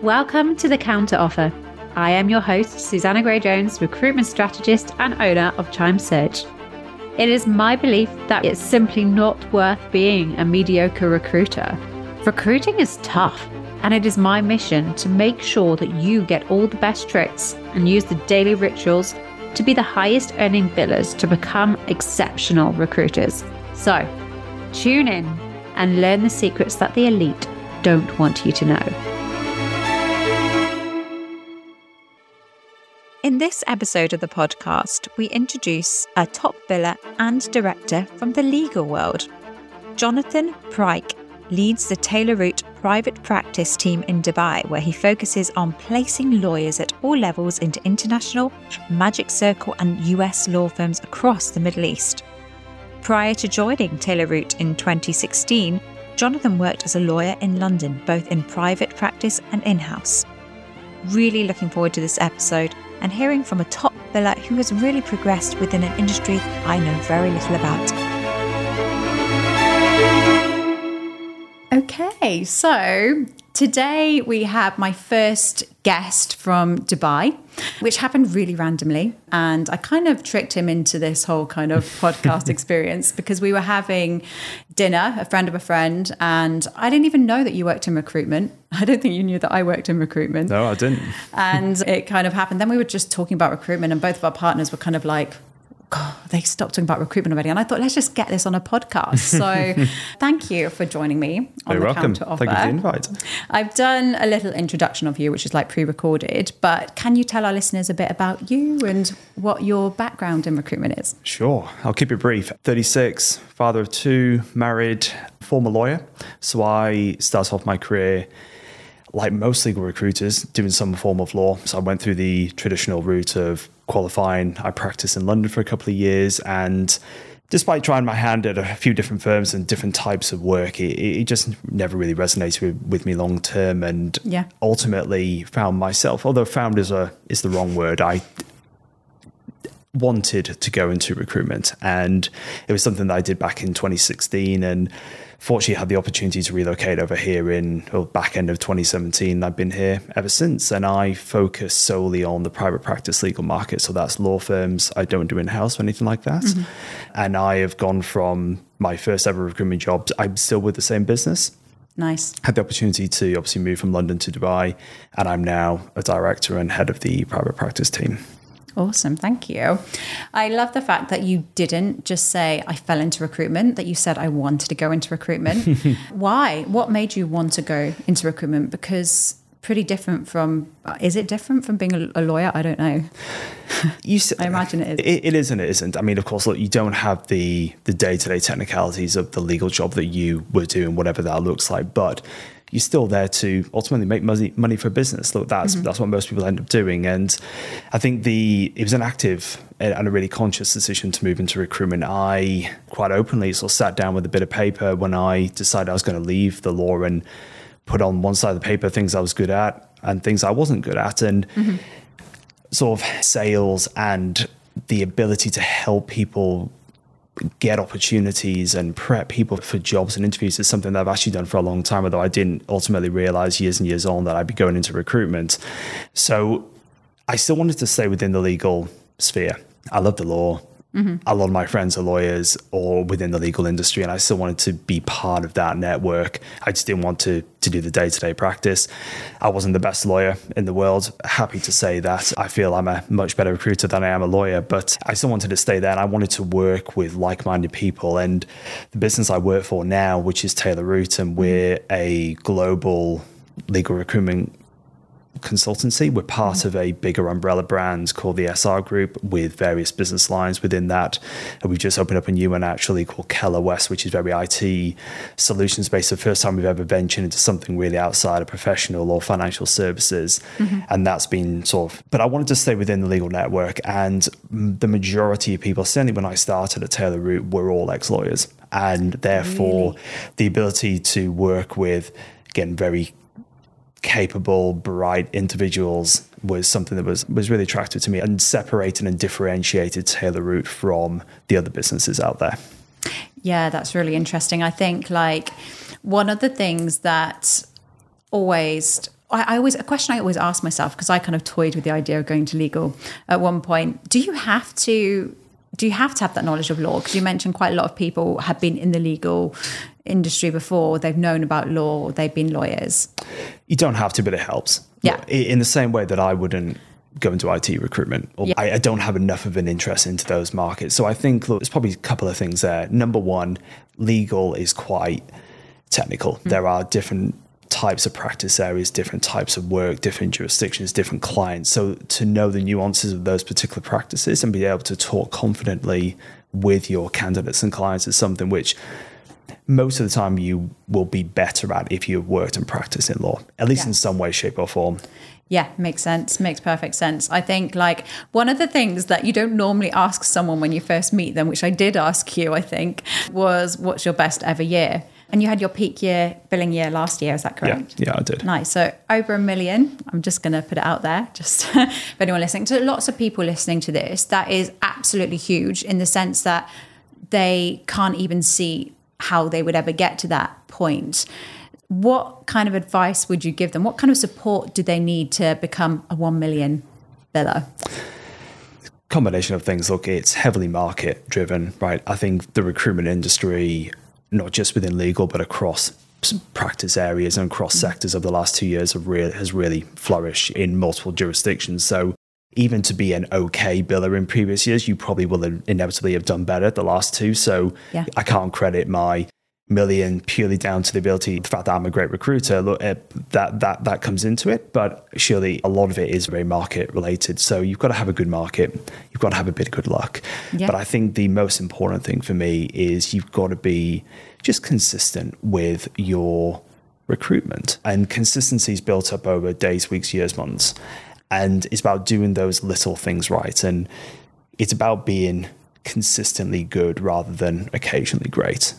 Welcome to the Counter Offer. I am your host, Susanna Gray Jones, recruitment strategist and owner of Chime Search. It is my belief that it's simply not worth being a mediocre recruiter. Recruiting is tough, and it is my mission to make sure that you get all the best tricks and use the daily rituals to be the highest earning billers to become exceptional recruiters. So, tune in and learn the secrets that the elite don't want you to know. In this episode of the podcast, we introduce a top biller and director from the legal world. Jonathan Pryke leads the Taylor Root private practice team in Dubai, where he focuses on placing lawyers at all levels into international, Magic Circle, and US law firms across the Middle East. Prior to joining Taylor Root in 2016, Jonathan worked as a lawyer in London, both in private practice and in house. Really looking forward to this episode and hearing from a top biller who has really progressed within an industry I know very little about. Okay, so today we have my first guest from Dubai, which happened really randomly. And I kind of tricked him into this whole kind of podcast experience because we were having dinner, a friend of a friend, and I didn't even know that you worked in recruitment. I don't think you knew that I worked in recruitment. No, I didn't. and it kind of happened. Then we were just talking about recruitment, and both of our partners were kind of like, God, they stopped talking about recruitment already. And I thought, let's just get this on a podcast. So thank you for joining me on You're the welcome. counter offer. Thank you for the invite. I've done a little introduction of you, which is like pre-recorded, but can you tell our listeners a bit about you and what your background in recruitment is? Sure. I'll keep it brief. 36, father of two, married, former lawyer. So I started off my career like most legal recruiters, doing some form of law. So I went through the traditional route of qualifying. I practiced in London for a couple of years and despite trying my hand at a few different firms and different types of work, it, it just never really resonated with, with me long term. And Yeah. ultimately found myself, although found is a is the wrong word. I wanted to go into recruitment, and it was something that I did back in 2016, and fortunately had the opportunity to relocate over here in well, back end of 2017. I've been here ever since, and I focus solely on the private practice legal market. So that's law firms. I don't do in house or anything like that, mm-hmm. and I have gone from my first ever recruitment job. I'm still with the same business Nice. had the opportunity to obviously move from London to Dubai, and I'm now a director and head of the private practice team. Awesome. Thank you. I love the fact that you didn't just say, I fell into recruitment, that you said, I wanted to go into recruitment. Why? What made you want to go into recruitment? Because pretty different from, is it different from being a, lawyer? I don't know. You s- I imagine it is. It, it is and it isn't. I mean, of course, look, you don't have the the day to day technicalities of the legal job that you were doing, whatever that looks like, but. You're still there to ultimately make money, money for business. Look, that's mm-hmm. that's what most people end up doing, and I think the it was an active and a really conscious decision to move into recruitment. I quite openly sort of sat down with a bit of paper when I decided I was going to leave the law and put on one side of the paper things I was good at and things I wasn't good at, and mm-hmm. sort of sales and the ability to help people get opportunities and prep people for jobs and interviews is something that I've actually done for a long time, although I didn't ultimately realize years and years on that I'd be going into recruitment. So I still wanted to stay within the legal sphere. I love the law. A lot of my friends are lawyers or within the legal industry, and I still wanted to be part of that network. I just didn't want to to do the day to day practice. I wasn't the best lawyer in the world. Happy to say that. I feel I'm a much better recruiter than I am a lawyer, but I still wanted to stay there, and I wanted to work with like minded people. And the business I work for now, which is Taylor Root, and we're a global legal recruitment consultancy. We're part of a bigger umbrella brand called the SR Group with various business lines within that. And we've just opened up a new one actually called Keller West, which is very IT solutions based. The first time we've ever ventured into something really outside of professional or financial services. Mm-hmm. And that's been sort of, but I wanted to stay within the legal network. And the majority of people, certainly when I started at Taylor Root, were all ex lawyers. And therefore, the ability to work with, again, very capable, bright individuals was something that was was really attractive to me and separated and differentiated Taylor Root from the other businesses out there. Yeah, that's really interesting. I think like one of the things that always I, I always a question I always ask myself because I kind of toyed with the idea of going to legal at one point. Do you have to do you have to have that knowledge of law? Because you mentioned quite a lot of people have been in the legal industry before, they've known about law, they've been lawyers. You don't have to, but it helps. Yeah. In the same way that I wouldn't go into IT recruitment, or Yeah. I, I don't have enough of an interest into those markets. So I think look, there's probably a couple of things there. Number one, legal is quite technical. Hmm. There are different types of practice areas, different types of work, different jurisdictions, different clients. So to know the nuances of those particular practices and be able to talk confidently with your candidates and clients is something which most of the time you will be better at if you've worked and practiced in law, at least Yeah. in some way, shape, or form. Yeah, makes sense. Makes perfect sense. I think like one of the things that you don't normally ask someone when you first meet them, which I did ask you, I think, was what's your best ever year? And you had your peak year billing year last year, is that correct? Yeah, yeah, I did. Nice. So over a million. I'm just going to put it out there, just for anyone listening. So lots of people listening to this, that is absolutely huge in the sense that they can't even see how they would ever get to that point. What kind of advice would you give them? What kind of support do they need to become a 1 million biller? combination of things. Look, it's heavily market driven, right? I think the recruitment industry, not just within legal, but across practice areas and across sectors of the last two years really, has really flourished in multiple jurisdictions. So even to be an okay biller in previous years, you probably will inevitably have done better the last two. So Yeah. I can't credit my million purely down to the ability, the fact that I'm a great recruiter. Look, uh, that that that comes into it, but surely a lot of it is very market related. So you've got to have a good market, you've got to have a bit of good luck. Yeah. But I think the most important thing for me is you've got to be just consistent with your recruitment, and consistency is built up over days, weeks, years, months, and it's about doing those little things right, and it's about being consistently good rather than occasionally great.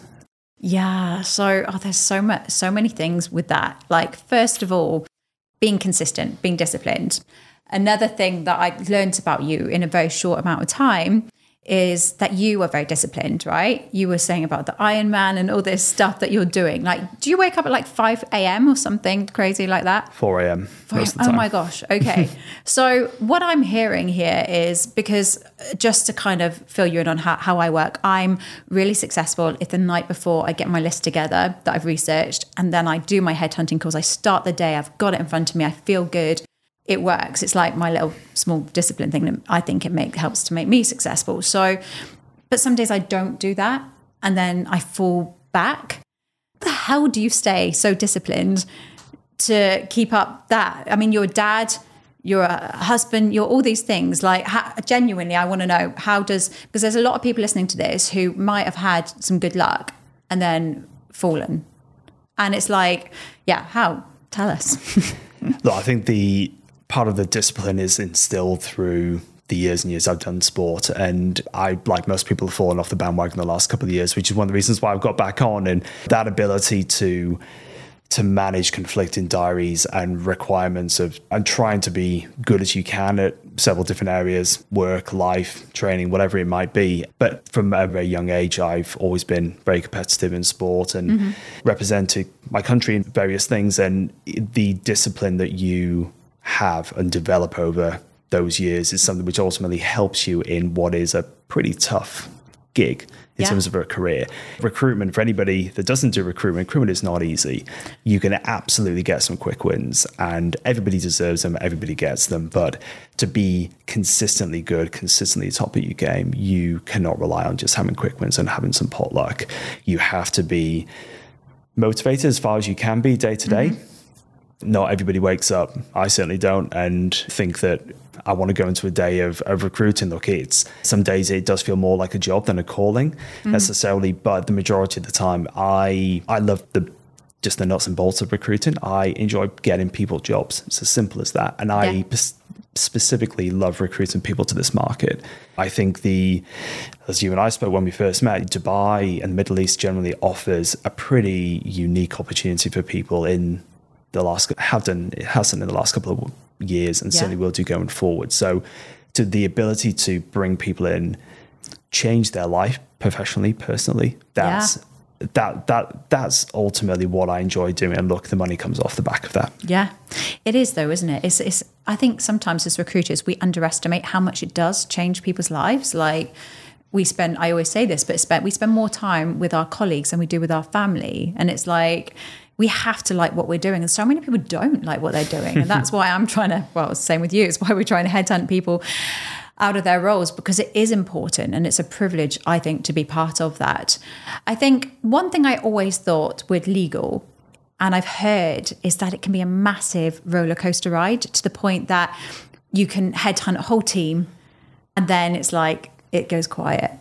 Yeah. So oh, there's so much, so many things with that. Like first of all, being consistent, being disciplined. Another thing that I learned about you in a very short amount of time is that you are very disciplined, right? You were saying about the Ironman and all this stuff that you're doing. Like, do you wake up at like 5 a.m. or something crazy like that? 4 a.m. most of Oh my gosh. Okay. so, what I'm hearing here is because uh, just to kind of fill you in on how, how I work, I'm really successful if the night before I get my list together that I've researched and then I do my headhunting calls. I start the day, I've got it in front of me, I feel good. It works. It's like my little small discipline thing that I think it make, helps to make me successful. So, but some days I don't do that and then I fall back. The hell do you stay so disciplined to keep up that? I mean, you're a dad, you're a husband, you're all these things. Like, how, genuinely, I want to know how does, because there's a lot of people listening to this who might have had some good luck and then fallen. And it's like, yeah, how? Tell us. Look, I think the part of the discipline is instilled through the years and years I've done sport. And I, like most people, have fallen off the bandwagon the last couple of years, which is one of the reasons why I've got back on. And that ability to to manage conflicting diaries and requirements of and trying to be good as you can at several different areas work life training whatever it might be but from a very young age i've always been very competitive in sport and mm-hmm. represented my country in various things and the discipline that you have and develop over those years is something which ultimately helps you in what is a pretty tough gig in Yeah. terms of a career. Recruitment, for anybody that doesn't do recruitment, recruitment is not easy. You can absolutely get some quick wins, and everybody deserves them, everybody gets them. But to be consistently good, consistently top of your game, you cannot rely on just having quick wins and having some pot luck. You have to be motivated as far as you can be day to day. Mm-hmm. Not everybody wakes up. I certainly don't, and think that I want to go into a day of, of recruiting. Look, it's some days it does feel more like a job than a calling mm. necessarily, but the majority of the time, I I love the just the nuts and bolts of recruiting. I enjoy getting people jobs. It's as simple as that, and I pers- specifically love recruiting people to this market. I think the, as you and I spoke when we first met, Dubai and the Middle East generally offers a pretty unique opportunity for people in the last have done it hasn't in the last couple of years and Yeah. certainly will do going forward. So to the ability to bring people in, change their life professionally, personally, that's that that that's ultimately what I enjoy doing. And look, the money comes off the back of that. Yeah, it is though, isn't it? It's, it's. I think sometimes as recruiters we underestimate how much it does change people's lives. Like we spend, I always say this, but spend, we spend more time with our colleagues than we do with our family, and it's like we have to like what we're doing, and so many people don't like what they're doing, and that's why I'm trying to. Well, same with you. It's why we're trying to headhunt people out of their roles because it is important and it's a privilege, I think, to be part of that. I think one thing I always thought with legal, and I've heard, is that it can be a massive roller coaster ride to the point that you can headhunt a whole team and then it's like it goes quiet.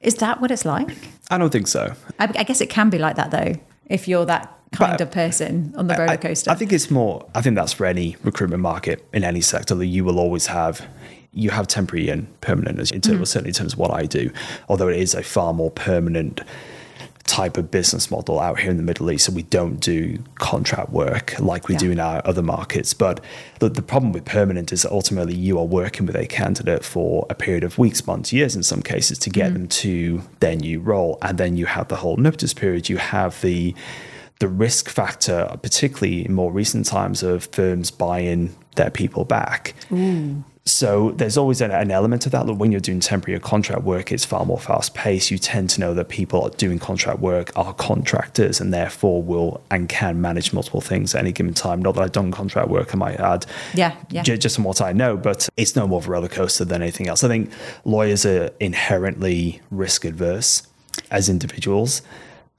Is that what it's like? I don't think so. I, I guess it can be like that though, if you're that kind But of person on the roller coaster. I, I think it's more. I think that's for any recruitment market in any sector that you will always have. You have temporary and permanent, as in terms, Mm-hmm. certainly in terms of what I do. Although it is a far more permanent type of business model out here in the Middle East, so we don't do contract work like we Yeah. do in our other markets. But the, the problem with permanent is that ultimately you are working with a candidate for a period of weeks, months, years in some cases to get them to their new role, and then you have the whole notice period. You have the the risk factor, particularly in more recent times, of firms buying their people back. So there's always an, an element of that. That when you're doing temporary or contract work, it's far more fast paced. You tend to know that people doing contract work are contractors and therefore will and can manage multiple things at any given time. Not that I've done contract work, I might add. Yeah, yeah. Ju- Just from what I know, but it's no more of a roller coaster than anything else. I think lawyers are inherently risk adverse as individuals.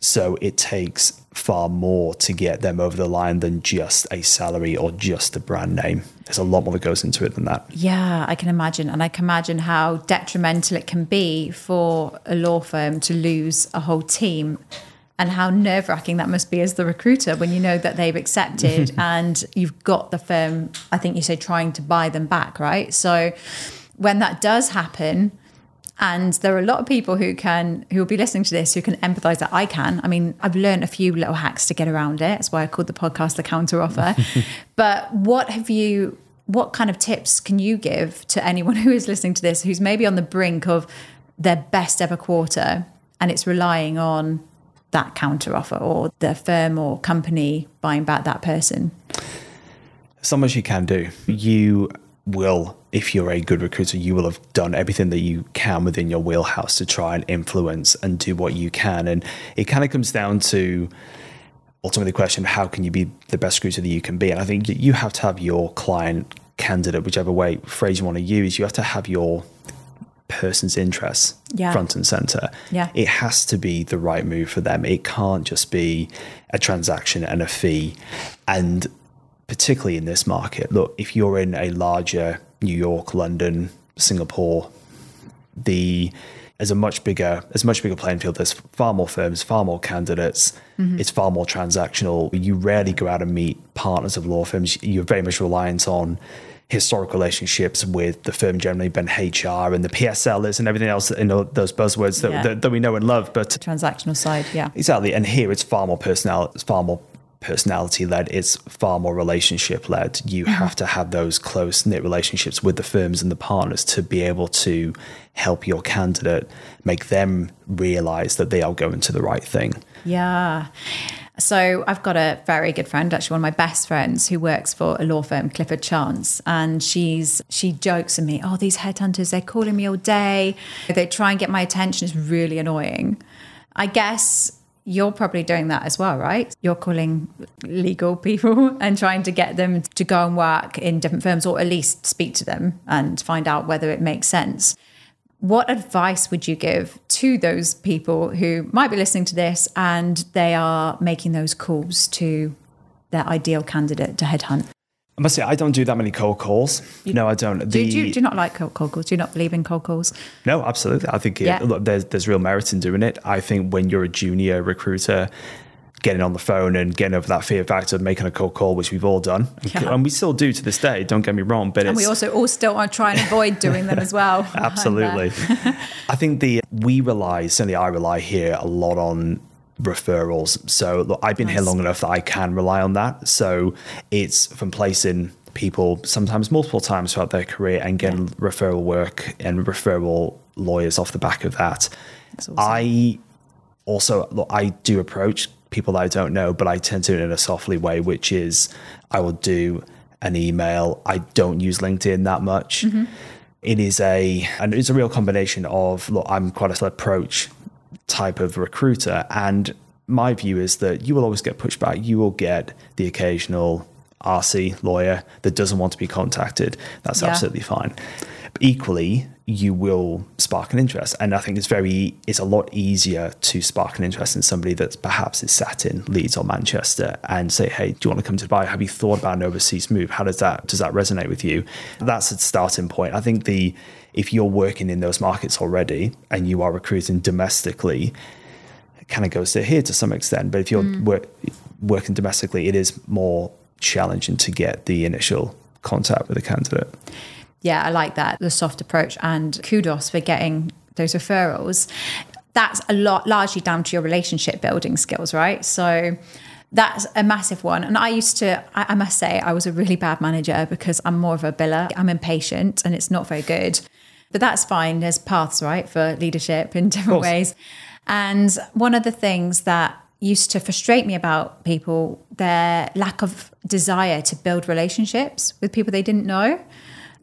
So it takes far more to get them over the line than just a salary or just a brand name. There's a lot more that goes into it than that. Yeah, I can imagine. And I can imagine how detrimental it can be for a law firm to lose a whole team and how nerve wracking that must be as the recruiter when you know that they've accepted and you've got the firm, I think you say, trying to buy them back, right? So when that does happen, and there are a lot of people who can who will be listening to this who can empathize that I can. I mean, I've learned a few little hacks to get around it. That's why I called the podcast the counter offer. but what have you what kind of tips can you give to anyone who is listening to this who's maybe on the brink of their best ever quarter and it's relying on that counter offer or the firm or company buying back that person? so much you can do. You will, if you're a good recruiter, you will have done everything that you can within your wheelhouse to try and influence and do what you can. And it kind of comes down to ultimately the question how can you be the best recruiter that you can be? And I think you have to have your client candidate, whichever way phrase you want to use, you have to have your person's interests Yeah. front and center. Yeah. It has to be the right move for them. It can't just be a transaction and a fee. And particularly in this market, look, if you're in a larger New York, London, Singapore, the there's a much bigger there's a much bigger playing field. There's far more firms, far more candidates. Mm-hmm. It's far more transactional. You rarely go out and meet partners of law firms. You're very much reliant on historic relationships with the firm generally, been HR and the PSLs and everything else, you know, those buzzwords that, Yeah. that, that we know and love. But Transactional side, yeah. Exactly. And here it's far more personal it's far more personality led, it's far more relationship led. You mm-hmm. have to have those close knit relationships with the firms and the partners to be able to help your candidate make them realize that they are going to the right thing. Yeah. So I've got a very good friend, actually one of my best friends, who works for a law firm, Clifford Chance, and she's she jokes at me, "Oh, these headhunters, they're calling me all day. They try and get my attention. It's really annoying." I guess you're probably doing that as well, right? You're calling legal people and trying to get them to go and work in different firms, or at least speak to them and find out whether it makes sense. What advice would you give to those people who might be listening to this and they are making those calls to their ideal candidate to headhunt? I must say, I don't do that many cold calls. You, no, I don't. Do, The- do, you- do you not like cold cold calls? Do you not believe in cold calls? No, absolutely. I think it, Yeah. look, there's there's real merit in doing it. I think when you're a junior recruiter, getting on the phone and getting over that fear factor of making a cold call, which we've all done, Yeah. and we still do to this day. Don't get me wrong, but And we also all still want to try and avoid doing them as well. absolutely. I think the we rely certainly I rely here a lot on referrals. So look, I've been here long enough that I can rely on that. So it's from placing people sometimes multiple times throughout their career and getting referral work and referral lawyers off the back of that. Awesome. I also, look, I do approach people that I don't know, but I tend to do it in a softly way, which is I will do an email. I don't use LinkedIn that much. Mm-hmm. It is a and it's a real combination of look, I'm quite a approach type of recruiter, and my view is that you will always get pushback. You will get the occasional RC lawyer that doesn't want to be contacted. That's Yeah. absolutely fine. But equally, you will spark an interest, and I think it's very it's a lot easier to spark an interest in somebody that perhaps is sat in Leeds or Manchester and say, "Hey, do you want to come to Dubai? Have you thought about an overseas move? How does that does that resonate with you?" That's a starting point. I think the if you're working in those markets already and you are recruiting domestically, it kind of goes to here to some extent. But if you're mm. work, working domestically, it is more challenging to get the initial contact with a candidate. Yeah, I like that. The soft approach and kudos for getting those referrals. That's a lot largely down to your relationship building skills, right? So that's a massive one. And I used to, I, must say, I was a really bad manager because I'm more of a biller. I'm impatient and it's not very good. But that's fine. There's paths, right, for leadership in different ways. And one of the things that used to frustrate me about people, their lack of desire to build relationships with people they didn't know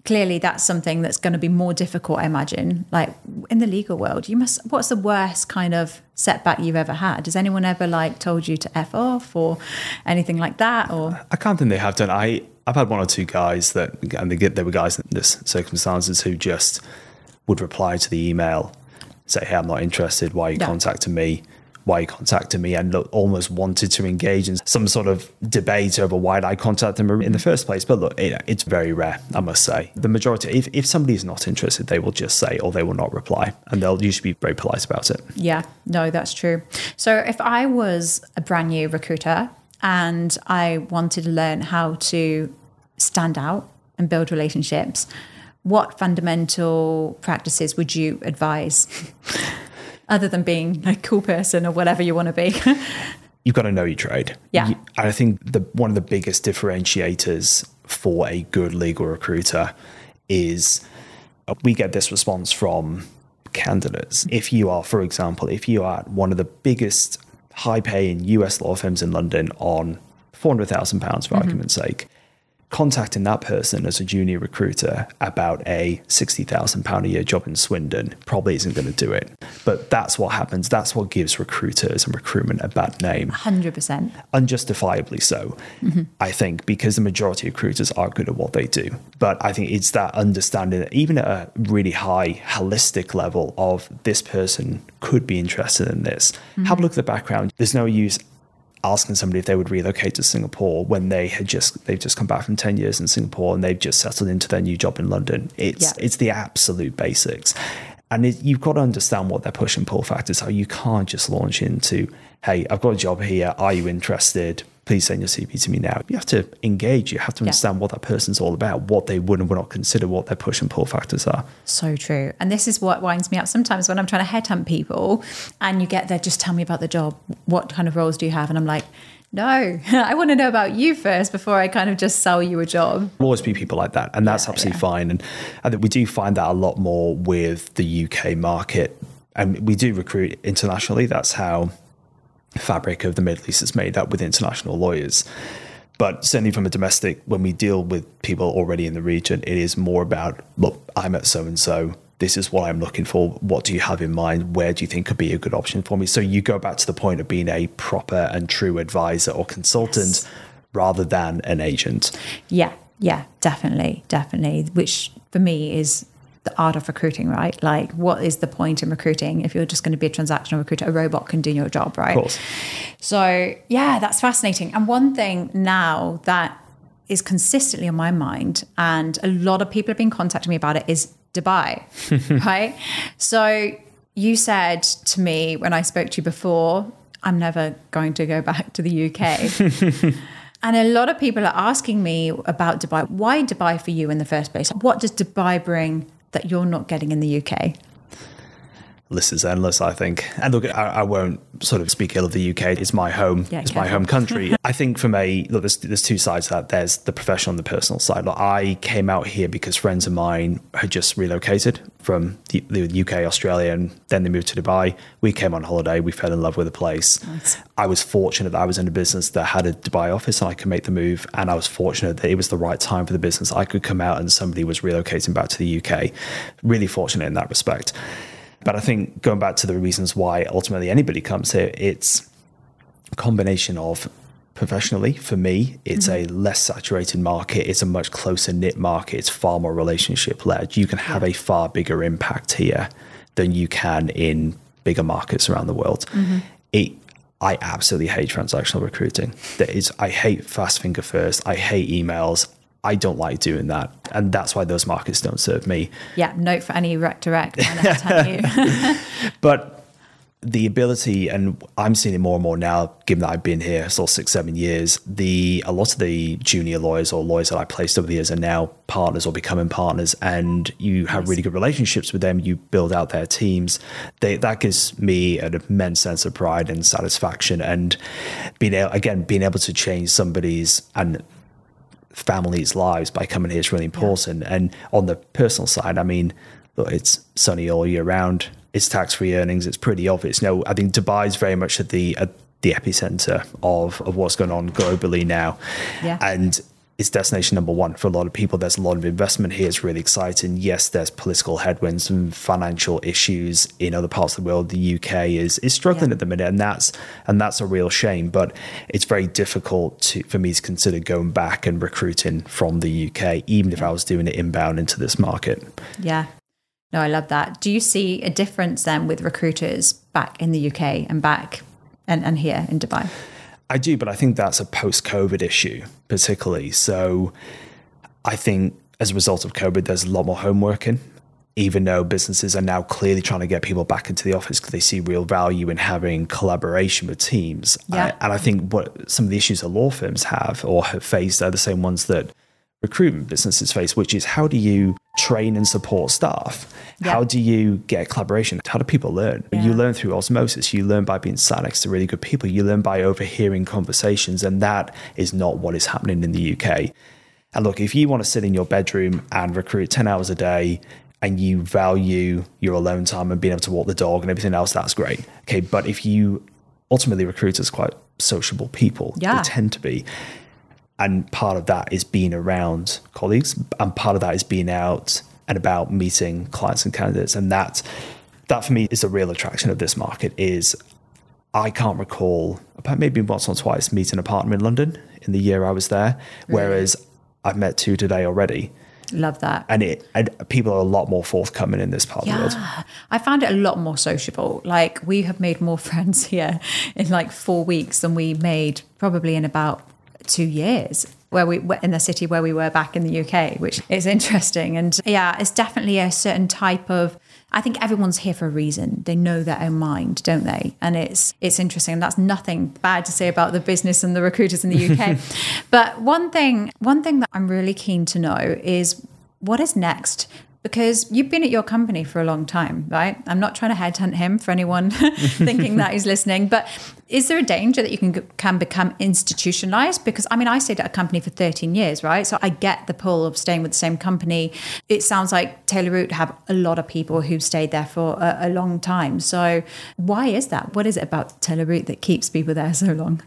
clearly that's something that's going to be more difficult i imagine like in the legal world you must what's the worst kind of setback you've ever had has anyone ever like told you to f off or anything like that or I can't think they have done. I I've had one or two guys that, and they get there were guys in this circumstances who just would reply to the email, say, "Hey, I'm not interested. Why are you Yeah. contacting me? Why are you contacting me?" And look, almost wanted to engage in some sort of debate over why I contacted them in the first place. But look, it, it's very rare, I must say. The majority, if if somebody is not interested, they will just say or they will not reply, and they'll usually be very polite about it. Yeah, no, that's true. So if I was a brand new recruiter and I wanted to learn how to stand out and build relationships, what fundamental practices would you advise? Other than being a cool person or whatever you want to be. you've got to know your trade. Yeah. I think the one of the biggest differentiators for a good legal recruiter is uh, we get this response from candidates. If you are, for example, if you are at one of the biggest high paying US law firms in London on £400,000 for argument's sake, contacting that person as a junior recruiter about a £60,000 a year job in Swindon probably isn't going to do it. But that's what happens. That's what gives recruiters and recruitment a bad name, 100%. unjustifiably so, mm-hmm. I think, because the majority of recruiters are good at what they do. But I think it's that understanding, that even at a really high holistic level, of this person could be interested in this. Have a mm-hmm. look at the background. There's no use asking somebody if they would relocate to Singapore when they had just they've just come back from 10 years in Singapore and they've just settled into their new job in London. It's Yeah. it's the absolute basics. And it, you've got to understand what their push and pull factors are. You can't just launch into, hey, I've got a job here. Are you interested? Please send your CV to me now. You have to engage. You have to Yeah. understand what that person's all about, what they would and would not consider, what their push and pull factors are. So true. And this is what winds me up sometimes when I'm trying to headhunt people and you get there, just tell me about the job. What kind of roles do you have? And I'm like, no, I want to know about you first before I kind of just sell you a job. There'll always be people like that, and that's Yeah, absolutely yeah. fine. And I think we do find that a lot more with the UK market, and we do recruit internationally. That's how fabric of the Middle East is made up with international lawyers. But certainly from a domestic, when we deal with people already in the region, it is more about look, I'm at so and so. This is what I'm looking for. What do you have in mind? Where do you think could be a good option for me? So you go back to the point of being a proper and true advisor or consultant rather than an agent. Yeah, yeah, definitely, definitely. Which for me is the art of recruiting, right? Like, what is the point in recruiting if you're just going to be a transactional recruiter? A robot can do your job, right? Of course. So, yeah, that's fascinating. And one thing now that is consistently on my mind, and a lot of people have been contacting me about it, is Dubai, right? So, you said to me when I spoke to you before, I'm never going to go back to the UK. And a lot of people are asking me about Dubai. Why Dubai for you in the first place? What does Dubai bring that you're not getting in the UK? List is endless, I think. And look, I, I, won't sort of speak ill of the UK. It's my home. Yeah, it's careful. my home country. I think from a look, there's, there's two sides to that. There's the professional and the personal side. Like I came out here because friends of mine had just relocated from the, the, UK, Australia, and then they moved to Dubai. We came on holiday. We fell in love with the place. Nice. I was fortunate that I was in a business that had a Dubai office and I could make the move. And I was fortunate that it was the right time for the business. I could come out and somebody was relocating back to the UK. Really fortunate in that respect. But I think going back to the reasons why ultimately anybody comes here, it's a combination of professionally for me it's mm-hmm. a less saturated market it's a much closer knit market it's far more relationship led you can have yeah. a far bigger impact here than you can in bigger markets around the world mm-hmm. it I absolutely hate transactional recruiting. That is, I hate fast finger first. I hate emails. I don't like doing that. And that's why those markets don't serve me. Yeah, note for any rec direct. but the ability, and I'm seeing it more and more now, given that I've been here still six, seven years, the a lot of the junior lawyers or lawyers that I placed over the years are now partners or becoming partners, and you have nice. really good relationships with them. You build out their teams. They, that gives me an immense sense of pride and satisfaction, and being able, again being able to change somebody's and families' lives by coming here is really important. Yeah. And on the personal side, I mean, look, it's sunny all year round. It's tax free earnings. It's pretty obvious. Know, I think Dubai is very much at the at the epicenter of of what's going on globally now. Yeah. And it's destination number one for a lot of people. There's a lot of investment here. It's really exciting. Yes, there's political headwinds and financial issues in other parts of the world. The UK is is struggling yeah. at the minute, and that's and that's a real shame. But it's very difficult to, for me to consider going back and recruiting from the UK, even if I was doing it inbound into this market. Yeah. No, I love that. Do you see a difference then with recruiters back in the UK and back and, and here in Dubai? I do, but I think that's a post COVID issue, particularly. So I think as a result of COVID, there's a lot more home working, even though businesses are now clearly trying to get people back into the office because they see real value in having collaboration with teams. Yeah. I, and I think what some of the issues that law firms have or have faced are the same ones that recruitment businesses face, which is how do you train and support staff? How do you get collaboration? How do people learn? Yeah. You learn through osmosis. You learn by being sat next to really good people. You learn by overhearing conversations. And that is not what is happening in the UK. And look, if you want to sit in your bedroom and recruit 10 hours a day and you value your alone time and being able to walk the dog and everything else, that's great. Okay. But if you ultimately recruit as quite sociable people, yeah. they tend to be and part of that is being around colleagues and part of that is being out and about meeting clients and candidates and that that for me is the real attraction of this market is I can't recall maybe once or twice meeting a partner in London in the year I was there whereas I've met two today already Love that. And it and people are a lot more forthcoming in this part yeah. of the world. I found it a lot more sociable. Like we have made more friends here in like four weeks than we made probably in about two years where we were in the city where we were back in the UK, which is interesting. And yeah, it's definitely a certain type of I think everyone's here for a reason. They know their own mind, don't they? And it's it's interesting. And that's nothing bad to say about the business and the recruiters in the UK. but one thing one thing that I'm really keen to know is what is next because you've been at your company for a long time, right? I'm not trying to headhunt him for anyone thinking that he's listening, but is there a danger that you can can become institutionalized? Because I mean, I stayed at a company for 13 years, right? So I get the pull of staying with the same company. It sounds like Taylor Root have a lot of people who stayed there for a, a long time. So why is that? What is it about Taylor Root that keeps people there so long?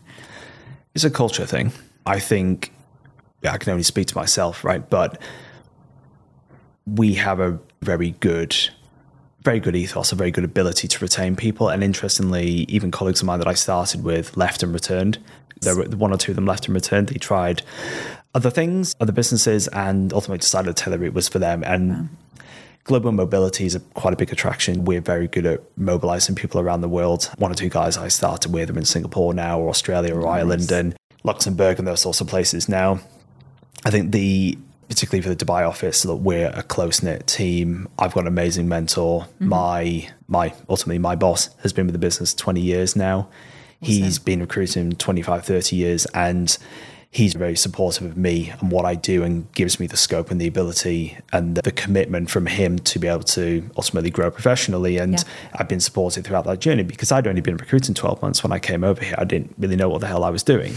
It's a culture thing. I think yeah, I can only speak to myself, right? But we have a very good very good ethos, a very good ability to retain people. And interestingly, even colleagues of mine that I started with left and returned. There were one or two of them left and returned. They tried other things, other businesses, and ultimately decided Taylor Root was for them. And global mobility is a, quite a big attraction. We're very good at mobilizing people around the world. One or two guys I started with are in Singapore now, or Australia, or nice. Ireland, and Luxembourg, and those sorts of places now. I think the particularly for the Dubai office, that we're a close knit team. I've got an amazing mentor. Mm-hmm. My my ultimately my boss has been with the business 20 years now. Awesome. He's been recruiting 25, 30 years and he's very supportive of me and what I do and gives me the scope and the ability and the commitment from him to be able to ultimately grow professionally. And Yeah. I've been supported throughout that journey because I'd only been recruiting 12 months when I came over here. I didn't really know what the hell I was doing.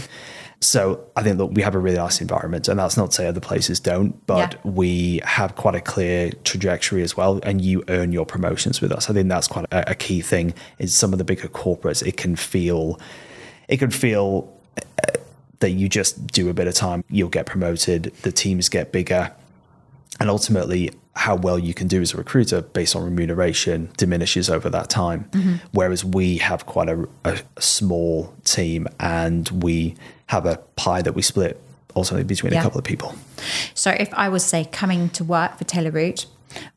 So I think that we have a really nice environment, and that's not to say other places don't, but Yeah. we have quite a clear trajectory as well, and you earn your promotions with us. I think that's quite a, a key thing. Is some of the bigger corporates, it can feel, it can feel uh, that you just do a bit of time, you'll get promoted, the teams get bigger, and ultimately how well you can do as a recruiter based on remuneration diminishes over that time whereas we have quite a, a small team and we have a pie that we split ultimately between Yeah. a couple of people So if I was say coming to work for Taylor Root,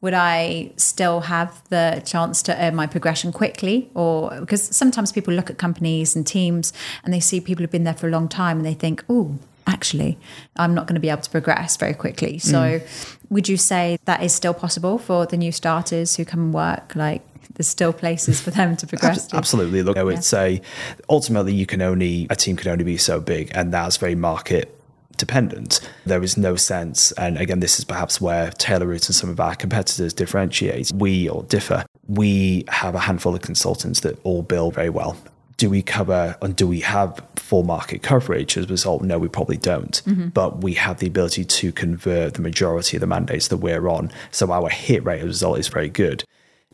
would I still have the chance to earn my progression quickly? Or because sometimes people look at companies and teams and they see people who've been there for a long time and they think, oh, actually, I'm not going to be able to progress very quickly. So mm. would you say that is still possible for the new starters who come and work? Like there's still places for them to progress to? Absolutely. Look, I would say ultimately you can only a team can only be so big, and that's very market dependent. There is no sense, and again, this is perhaps where Taylor Root and some of our competitors differentiate. We or differ. We have a handful of consultants that all bill very well. Do we cover and do we have full market coverage as a result? No, we probably don't. Mm-hmm. But we have the ability to convert the majority of the mandates that we're on. So our hit rate as a result is very good.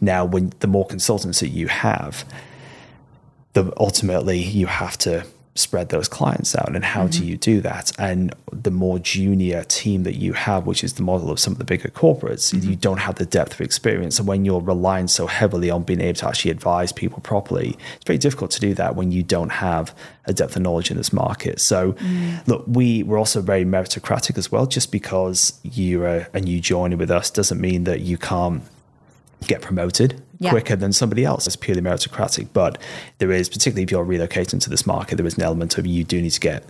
Now, when the more consultants that you have, the ultimately you have to spread those clients out. And how do mm-hmm. you do that? And the more junior team that you have which is the model of some of the bigger corporates mm-hmm. you don't have the depth of experience. And when you're relying so heavily on being able to actually advise people properly it's very difficult to do that when you don't have a depth of knowledge in this market. So mm. look we we're also very meritocratic as well. Just because you're a, a new joiner with us doesn't mean that you can't get promoted Yeah. quicker than somebody else. It's purely meritocratic. But there is, particularly if you're relocating to this market, there is an element of you do need to get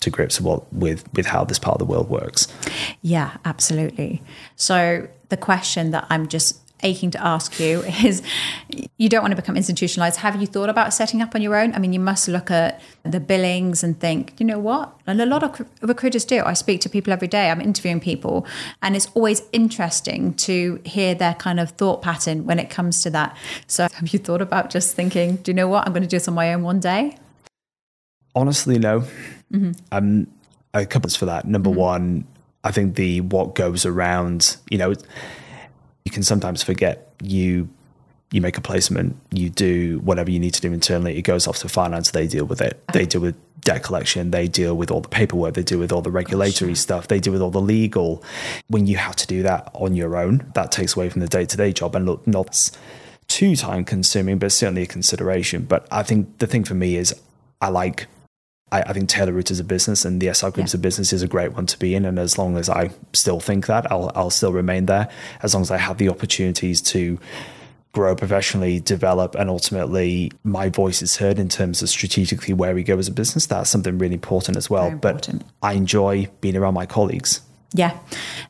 to grips with, with, with how this part of the world works. Yeah, absolutely. So the question that I'm just aching to ask you is you don't want to become institutionalized. Have you thought about setting up on your own? I mean, you must look at the billings and think, you know what? And a lot of cr- recruiters do. I speak to people every day. I'm interviewing people, and it's always interesting to hear their kind of thought pattern when it comes to that. So have you thought about just thinking, do you know what? I'm going to do this on my own one day? Honestly, no. Um, a couple for that. Number one, I think the what goes around, you know, you can sometimes forget you you make a placement, you do whatever you need to do internally, it goes off to finance, they deal with it. They uh-huh. deal with debt collection, they deal with all the paperwork, they deal with all the regulatory stuff, they deal with all the legal. When you have to do that on your own, that takes away from the day-to-day job and look not too time consuming, but certainly a consideration. But I think the thing for me is I like I, I think Taylor Root as a business and the SR Group as a business is a great one to be in. And as long as I still think that, I'll, I'll still remain there. As long as I have the opportunities to grow professionally, develop, and ultimately my voice is heard in terms of strategically where we go as a business, that's something really important as well. Important. But I enjoy being around my colleagues. Yeah,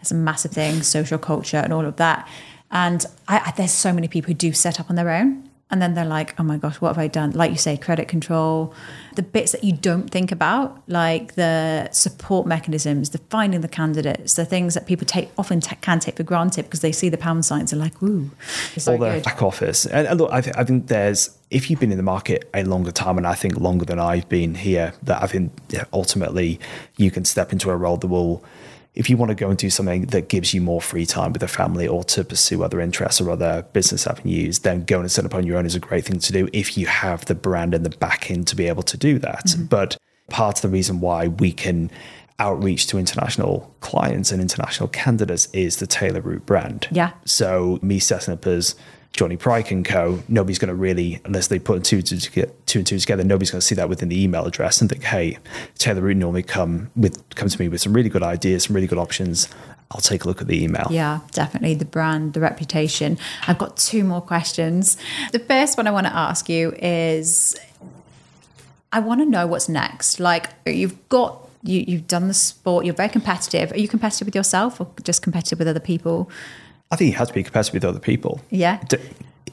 it's a massive thing, social culture and all of that. And I, I, there's so many people who do set up on their own. And then they're like, oh my gosh, what have I done? Like you say, credit control, the bits that you don't think about, like the support mechanisms, the finding the candidates, the things that people take often ta- can take for granted because they see the pound signs and like, ooh, it's so all the good. back office. And, and look, I, th- I think there's if you've been in the market a longer time, and I think longer than I've been here, that I think yeah, ultimately you can step into a role that will. If you want to go and do something that gives you more free time with the family or to pursue other interests or other business avenues, then going and set up on your own is a great thing to do if you have the brand and the backing to be able to do that. Mm-hmm. But part of the reason why we can outreach to international clients and international candidates is the Taylor Root brand. Yeah. So me setting up as Johnny Pryke and Co. Nobody's going to really, unless they put two, two, two, and two together, nobody's going to see that within the email address and think, "Hey, Taylor Root normally come with come to me with some really good ideas, some really good options. I'll take a look at the email." Yeah, definitely the brand, the reputation. I've got two more questions. The first one I want to ask you is I want to know what's next. Like you've got you you've done the sport, you're very competitive. Are you competitive with yourself or just competitive with other people? I think you have to be competitive with other people. Yeah. D-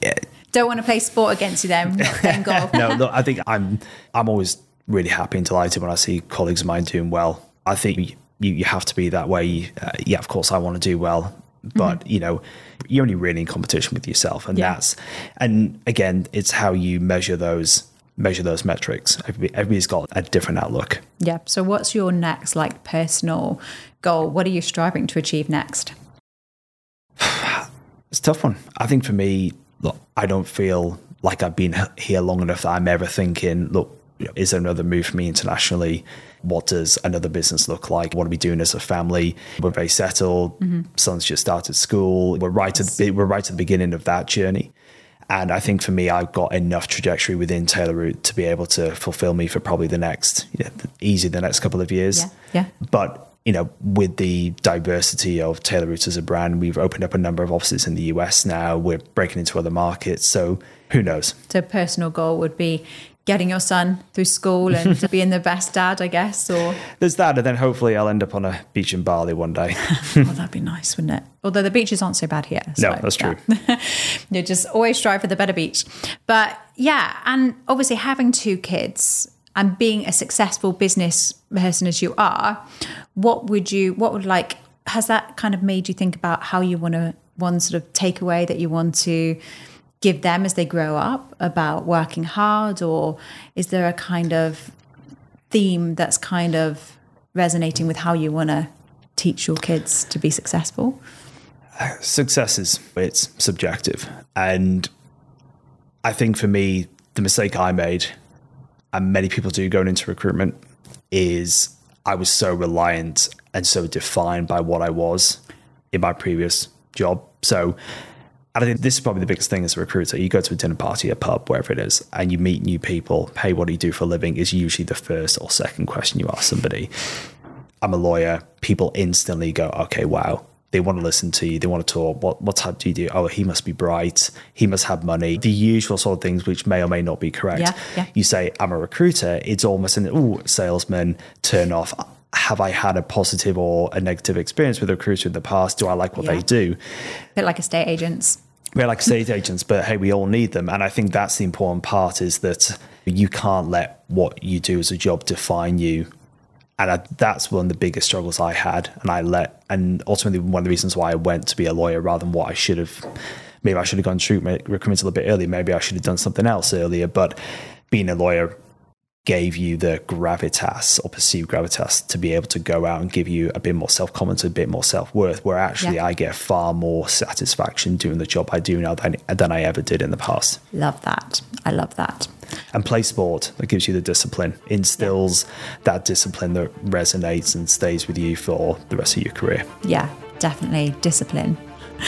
yeah. Don't want to play sport against you then, not playing golf. no, look, I think I'm I'm always really happy and delighted when I see colleagues of mine doing well. I think you, you have to be that way. Uh, yeah, of course, I want to do well, but mm-hmm. you know, you're only really in competition with yourself, and yeah. that's and again, it's how you measure those measure those metrics. Everybody, everybody's got a different outlook. Yeah. So, what's your next like personal goal? What are you striving to achieve next? It's a tough one. I think for me, look, I don't feel like I've been here long enough that I'm ever thinking, look, is there another move for me internationally? What does another business look like? What are we doing as a family? We're very settled. Mm-hmm. Son's just started school. We're right at the, we're right at the beginning of that journey. And I think for me, I've got enough trajectory within Taylor Root to be able to fulfill me for probably the next, you know, easy the next couple of years. Yeah. yeah. But you know, with the diversity of Taylor Root's as a brand, we've opened up a number of offices in the US now. We're breaking into other markets. So who knows? So personal goal would be getting your son through school and being the best dad, I guess, or there's that, and then hopefully I'll end up on a beach in Bali one day. well, oh, that'd be nice, wouldn't it? Although the beaches aren't so bad here. So, no, that's true. Yeah. you just always strive for the better beach. But yeah, and obviously having two kids and being a successful business person as you are, what would you? What would like? Has that kind of made you think about how you want to one sort of takeaway that you want to give them as they grow up about working hard or is there a kind of theme that's kind of resonating with how you want to teach your kids to be successful success is it's subjective and i think for me the mistake i made and many people do going into recruitment is i was so reliant and so defined by what i was in my previous job so I think this is probably the biggest thing as a recruiter. You go to a dinner party, a pub, wherever it is, and you meet new people. Hey, what do you do for a living? Is usually the first or second question you ask somebody. I'm a lawyer. People instantly go, okay, wow. They want to listen to you. They want to talk. What what type do you do? Oh, he must be bright. He must have money. The usual sort of things which may or may not be correct. Yeah, yeah. You say, I'm a recruiter. It's almost an, oh, salesman, turn off have I had a positive or a negative experience with a recruiter in the past? Do I like what yeah. they do? A bit like estate agents we're like estate agents, but hey, we all need them. And I think that's the important part is that you can't let what you do as a job define you. And I, that's one of the biggest struggles I had. And I let, and ultimately one of the reasons why I went to be a lawyer rather than what I should have. Maybe I should have gone through recruitment a little bit earlier. Maybe I should have done something else earlier. But being a lawyer gave you the gravitas or perceived gravitas to be able to go out and give you a bit more self confidence, a bit more self worth, where actually yeah. I get far more satisfaction doing the job I do now than, than I ever did in the past. Love that. I love that. And play sport that gives you the discipline, instills that discipline that resonates and stays with you for the rest of your career. Yeah, definitely. Discipline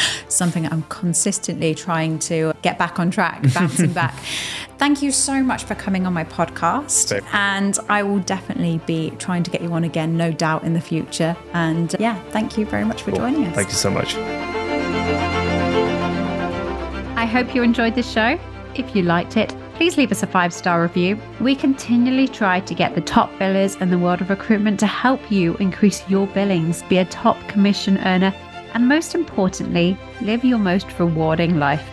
something I'm consistently trying to get back on track, bouncing back. Thank you so much for coming on my podcast. And I will definitely be trying to get you on again, no doubt, in the future. And uh, yeah, thank you very much for cool. joining us. Thank you so much. I hope you enjoyed this show. If you liked it, please leave us a five star review. We continually try to get the top billers in the world of recruitment to help you increase your billings, be a top commission earner, and most importantly, live your most rewarding life.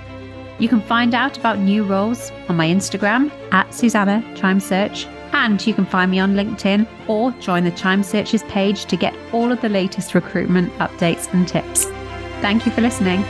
You can find out about new roles on my Instagram at Susanna Chime Search, and you can find me on LinkedIn or join the Chime Searches page to get all of the latest recruitment updates and tips. Thank you for listening.